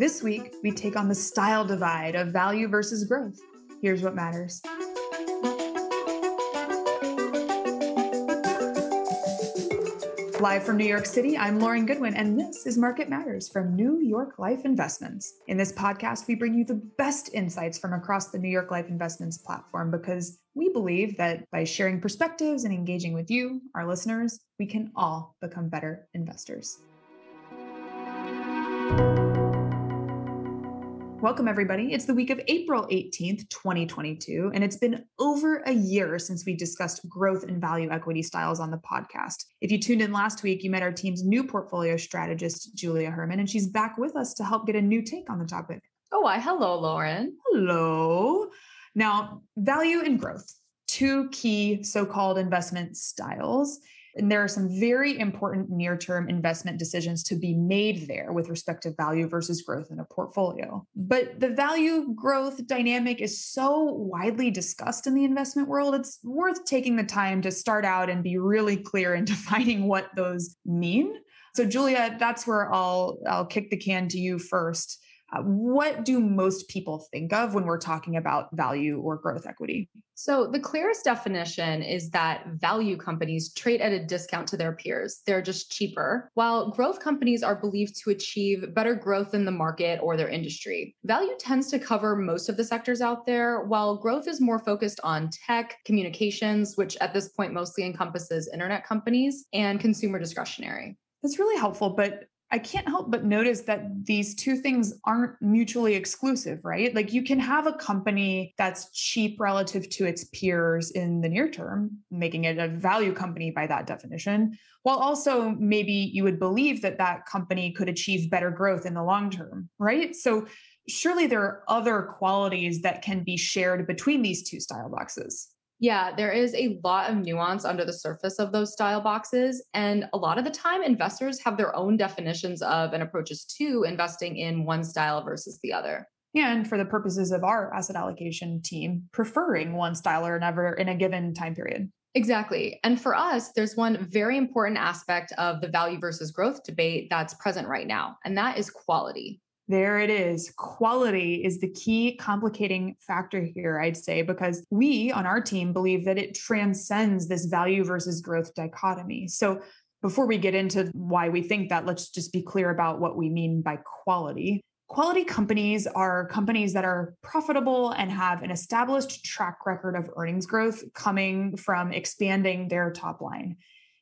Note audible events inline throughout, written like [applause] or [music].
This week, we take on the style divide of value versus growth. Here's what matters. Live from New York City, I'm Lauren Goodwin, and this is Market Matters from New York Life Investments. In this podcast, we bring you the best insights from across the New York Life Investments platform because we believe that by sharing perspectives and engaging with you, our listeners, we can all become better investors. Welcome, everybody. It's the week of April 18th, 2022, and it's been over a year since we discussed growth and value equity styles on the podcast. If you tuned in last week, you met our team's new portfolio strategist, Julia Herman, and she's back with us to help get a new take on the topic. Oh, why, hello, Lauren. Hello. Now, value and growth, two key so called investment styles. And there are some very important near term investment decisions to be made there with respect to value versus growth in a portfolio. But the value growth dynamic is so widely discussed in the investment world, it's worth taking the time to start out and be really clear in [laughs] defining what those mean. So, Julia, that's where I'll, I'll kick the can to you first. Uh, what do most people think of when we're talking about value or growth equity? So, the clearest definition is that value companies trade at a discount to their peers. They're just cheaper, while growth companies are believed to achieve better growth in the market or their industry. Value tends to cover most of the sectors out there, while growth is more focused on tech, communications, which at this point mostly encompasses internet companies, and consumer discretionary. That's really helpful. But I can't help but notice that these two things aren't mutually exclusive, right? Like you can have a company that's cheap relative to its peers in the near term, making it a value company by that definition, while also maybe you would believe that that company could achieve better growth in the long term, right? So surely there are other qualities that can be shared between these two style boxes. Yeah, there is a lot of nuance under the surface of those style boxes. And a lot of the time, investors have their own definitions of and approaches to investing in one style versus the other. And for the purposes of our asset allocation team, preferring one style or another in a given time period. Exactly. And for us, there's one very important aspect of the value versus growth debate that's present right now, and that is quality. There it is. Quality is the key complicating factor here, I'd say, because we on our team believe that it transcends this value versus growth dichotomy. So, before we get into why we think that, let's just be clear about what we mean by quality. Quality companies are companies that are profitable and have an established track record of earnings growth coming from expanding their top line.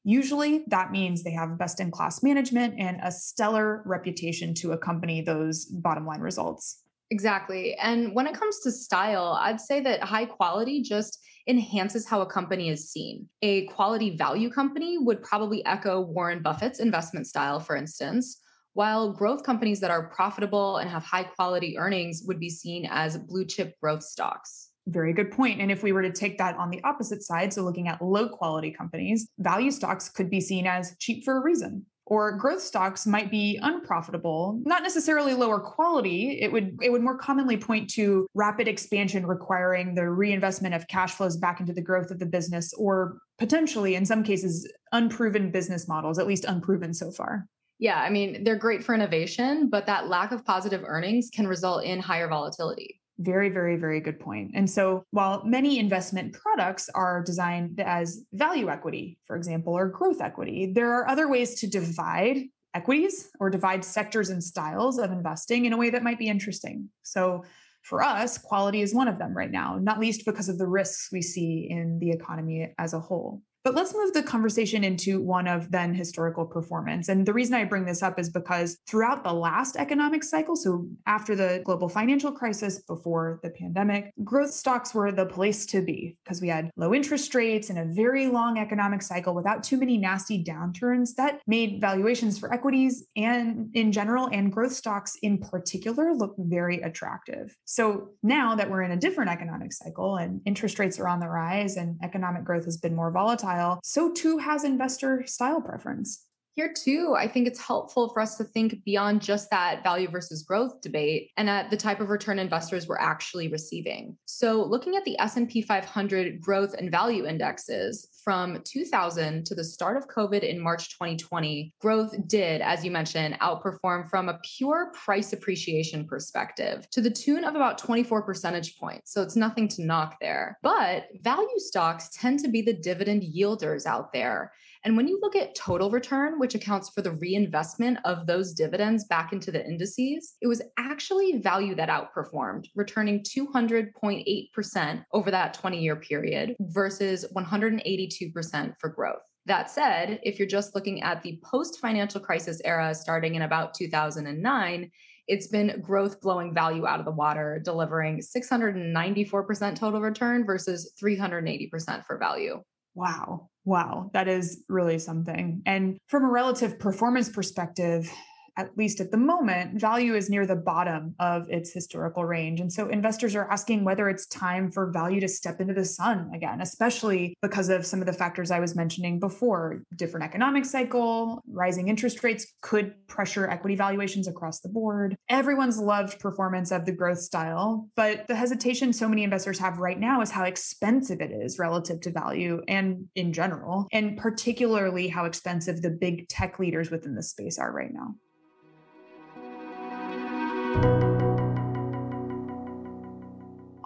Usually that means they have best in class management and a stellar reputation to accompany those bottom line results. Exactly. And when it comes to style, I'd say that high quality just enhances how a company is seen. A quality value company would probably echo Warren Buffett's investment style, for instance, while growth companies that are profitable and have high quality earnings would be seen as blue chip growth stocks. Very good point. And if we were to take that on the opposite side, so looking at low quality companies, value stocks could be seen as cheap for a reason. Or growth stocks might be unprofitable, not necessarily lower quality. It would it would more commonly point to rapid expansion requiring the reinvestment of cash flows back into the growth of the business, or potentially in some cases unproven business models, at least unproven so far. Yeah, I mean, they're great for innovation, but that lack of positive earnings can result in higher volatility. Very, very, very good point. And so, while many investment products are designed as value equity, for example, or growth equity, there are other ways to divide equities or divide sectors and styles of investing in a way that might be interesting. So, for us, quality is one of them right now, not least because of the risks we see in the economy as a whole. But let's move the conversation into one of then historical performance. And the reason I bring this up is because throughout the last economic cycle, so after the global financial crisis, before the pandemic, growth stocks were the place to be because we had low interest rates and a very long economic cycle without too many nasty downturns that made valuations for equities and in general and growth stocks in particular look very attractive. So now that we're in a different economic cycle and interest rates are on the rise and economic growth has been more volatile, so too has investor style preference. Here, too, I think it's helpful for us to think beyond just that value versus growth debate and at the type of return investors we're actually receiving. So, looking at the S&P 500 growth and value indexes from 2000 to the start of COVID in March 2020, growth did, as you mentioned, outperform from a pure price appreciation perspective to the tune of about 24 percentage points. So, it's nothing to knock there. But value stocks tend to be the dividend yielders out there. And when you look at total return, which accounts for the reinvestment of those dividends back into the indices, it was actually value that outperformed, returning 200.8% over that 20 year period versus 182% for growth. That said, if you're just looking at the post financial crisis era starting in about 2009, it's been growth blowing value out of the water, delivering 694% total return versus 380% for value. Wow. Wow. That is really something. And from a relative performance perspective, at least at the moment, value is near the bottom of its historical range. And so investors are asking whether it's time for value to step into the sun again, especially because of some of the factors I was mentioning before. Different economic cycle, rising interest rates could pressure equity valuations across the board. Everyone's loved performance of the growth style, but the hesitation so many investors have right now is how expensive it is relative to value and in general, and particularly how expensive the big tech leaders within the space are right now.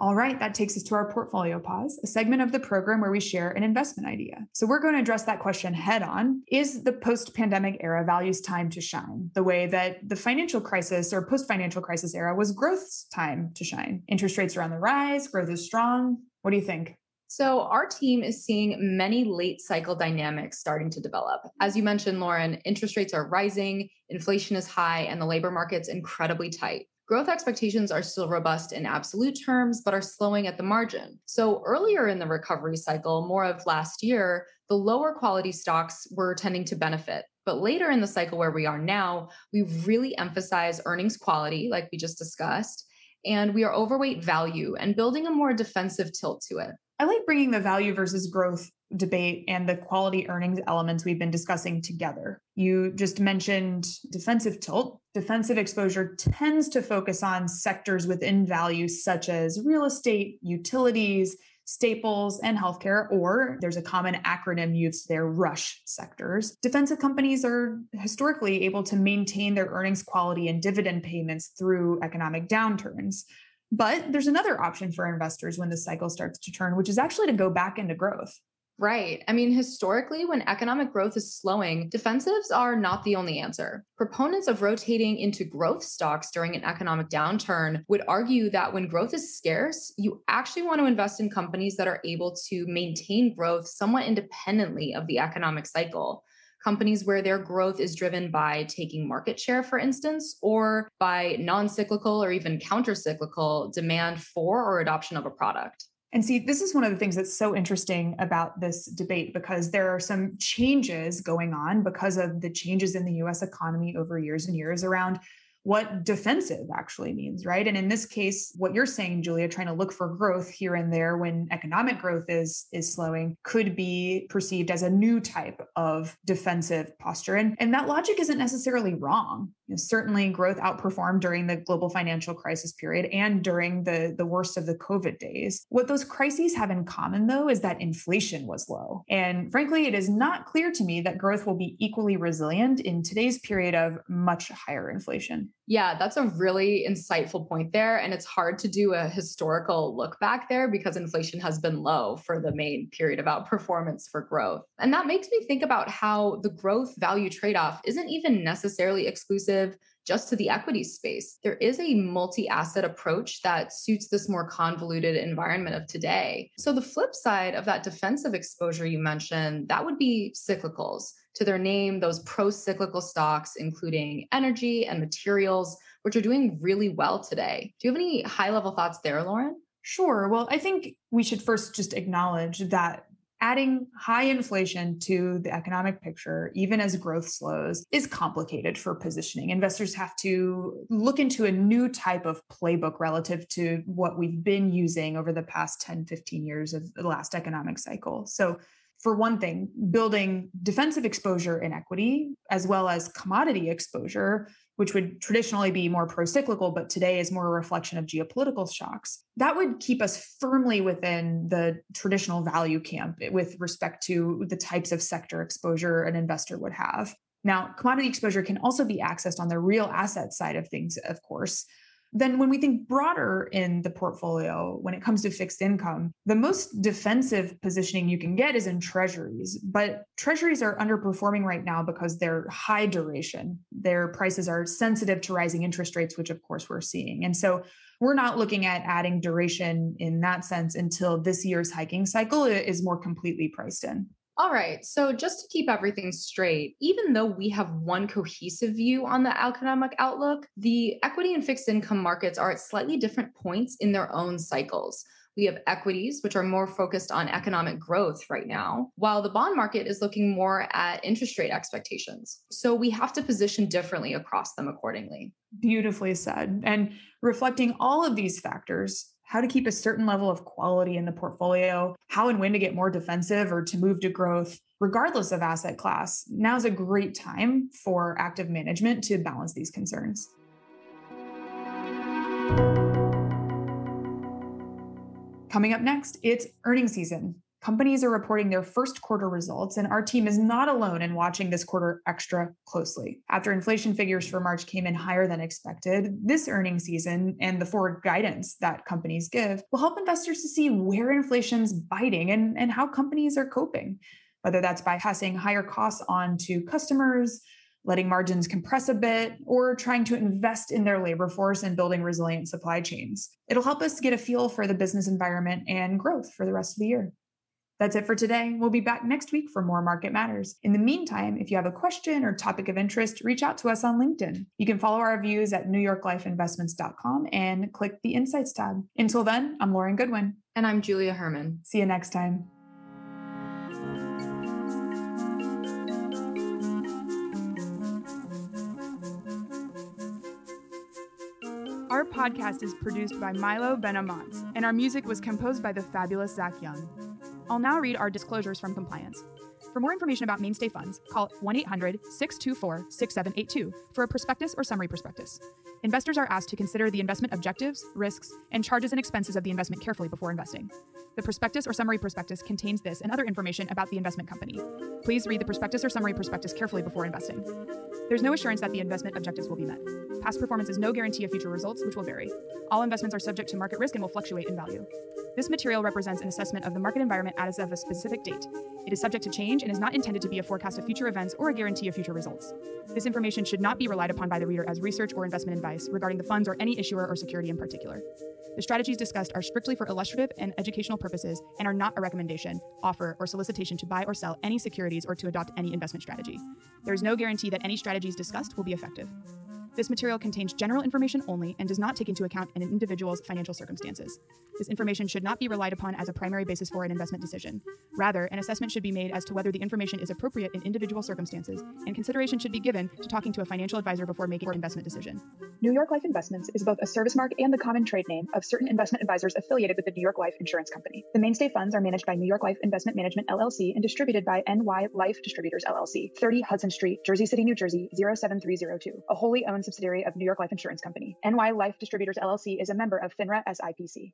All right, that takes us to our portfolio pause, a segment of the program where we share an investment idea. So we're going to address that question head on. Is the post pandemic era values time to shine the way that the financial crisis or post financial crisis era was growth's time to shine? Interest rates are on the rise, growth is strong. What do you think? So, our team is seeing many late cycle dynamics starting to develop. As you mentioned, Lauren, interest rates are rising, inflation is high, and the labor market's incredibly tight. Growth expectations are still robust in absolute terms, but are slowing at the margin. So, earlier in the recovery cycle, more of last year, the lower quality stocks were tending to benefit. But later in the cycle where we are now, we really emphasize earnings quality, like we just discussed, and we are overweight value and building a more defensive tilt to it. I like bringing the value versus growth debate and the quality earnings elements we've been discussing together. You just mentioned defensive tilt. Defensive exposure tends to focus on sectors within value, such as real estate, utilities, staples, and healthcare, or there's a common acronym used there, RUSH sectors. Defensive companies are historically able to maintain their earnings quality and dividend payments through economic downturns. But there's another option for investors when the cycle starts to turn, which is actually to go back into growth. Right. I mean, historically, when economic growth is slowing, defensives are not the only answer. Proponents of rotating into growth stocks during an economic downturn would argue that when growth is scarce, you actually want to invest in companies that are able to maintain growth somewhat independently of the economic cycle companies where their growth is driven by taking market share, for instance, or by non cyclical or even counter cyclical demand for or adoption of a product. And see, this is one of the things that's so interesting about this debate because there are some changes going on because of the changes in the US economy over years and years around what defensive actually means, right? And in this case, what you're saying, Julia, trying to look for growth here and there when economic growth is is slowing could be perceived as a new type of defensive posture. And, and that logic isn't necessarily wrong. You know, certainly growth outperformed during the global financial crisis period and during the, the worst of the COVID days. What those crises have in common, though, is that inflation was low. And frankly, it is not clear to me that growth will be equally resilient in today's period of much higher inflation. Yeah, that's a really insightful point there. And it's hard to do a historical look back there because inflation has been low for the main period of outperformance for growth. And that makes me think about how the growth value trade off isn't even necessarily exclusive just to the equity space. There is a multi asset approach that suits this more convoluted environment of today. So, the flip side of that defensive exposure you mentioned, that would be cyclicals. To their name, those pro cyclical stocks, including energy and materials, which are doing really well today. Do you have any high level thoughts there, Lauren? Sure. Well, I think we should first just acknowledge that adding high inflation to the economic picture, even as growth slows, is complicated for positioning. Investors have to look into a new type of playbook relative to what we've been using over the past 10, 15 years of the last economic cycle. So For one thing, building defensive exposure in equity as well as commodity exposure which would traditionally be more pro cyclical, but today is more a reflection of geopolitical shocks, that would keep us firmly within the traditional value camp with respect to the types of sector exposure an investor would have. Now, commodity exposure can also be accessed on the real asset side of things, of course. Then, when we think broader in the portfolio, when it comes to fixed income, the most defensive positioning you can get is in treasuries. But treasuries are underperforming right now because they're high duration. Their prices are sensitive to rising interest rates, which of course we're seeing. And so we're not looking at adding duration in that sense until this year's hiking cycle is more completely priced in. All right. So, just to keep everything straight, even though we have one cohesive view on the economic outlook, the equity and fixed income markets are at slightly different points in their own cycles. We have equities, which are more focused on economic growth right now, while the bond market is looking more at interest rate expectations. So we have to position differently across them accordingly. Beautifully said. And reflecting all of these factors, how to keep a certain level of quality in the portfolio, how and when to get more defensive or to move to growth, regardless of asset class. Now is a great time for active management to balance these concerns. Coming up next, it's earnings season. Companies are reporting their first quarter results, and our team is not alone in watching this quarter extra closely. After inflation figures for March came in higher than expected, this earnings season and the forward guidance that companies give will help investors to see where inflation's biting and, and how companies are coping, whether that's by passing higher costs on to customers, letting margins compress a bit, or trying to invest in their labor force and building resilient supply chains. It'll help us get a feel for the business environment and growth for the rest of the year. That's it for today. We'll be back next week for more Market Matters. In the meantime, if you have a question or topic of interest, reach out to us on LinkedIn. You can follow our views at newyorklifeinvestments.com and click the Insights tab. Until then, I'm Lauren Goodwin. And I'm Julia Herman. See you next time. Our podcast is produced by Milo Benamont, and our music was composed by the fabulous Zach Young. I'll now read our disclosures from compliance. For more information about mainstay funds, call 1 800 624 6782 for a prospectus or summary prospectus. Investors are asked to consider the investment objectives, risks, and charges and expenses of the investment carefully before investing. The prospectus or summary prospectus contains this and other information about the investment company. Please read the prospectus or summary prospectus carefully before investing. There's no assurance that the investment objectives will be met. Past performance is no guarantee of future results, which will vary. All investments are subject to market risk and will fluctuate in value. This material represents an assessment of the market environment as of a specific date. It is subject to change and is not intended to be a forecast of future events or a guarantee of future results. This information should not be relied upon by the reader as research or investment advice regarding the funds or any issuer or security in particular. The strategies discussed are strictly for illustrative and educational purposes and are not a recommendation, offer, or solicitation to buy or sell any securities or to adopt any investment strategy. There is no guarantee that any strategies discussed will be effective. This material contains general information only and does not take into account an individual's financial circumstances. This information should not be relied upon as a primary basis for an investment decision. Rather, an assessment should be made as to whether the information is appropriate in individual circumstances, and consideration should be given to talking to a financial advisor before making an investment decision. New York Life Investments is both a service mark and the common trade name of certain investment advisors affiliated with the New York Life Insurance Company. The mainstay funds are managed by New York Life Investment Management LLC and distributed by NY Life Distributors LLC, 30 Hudson Street, Jersey City, New Jersey 07302, a wholly owned subsidiary of New York Life Insurance Company. NY Life Distributors LLC is a member of FINRA SIPC.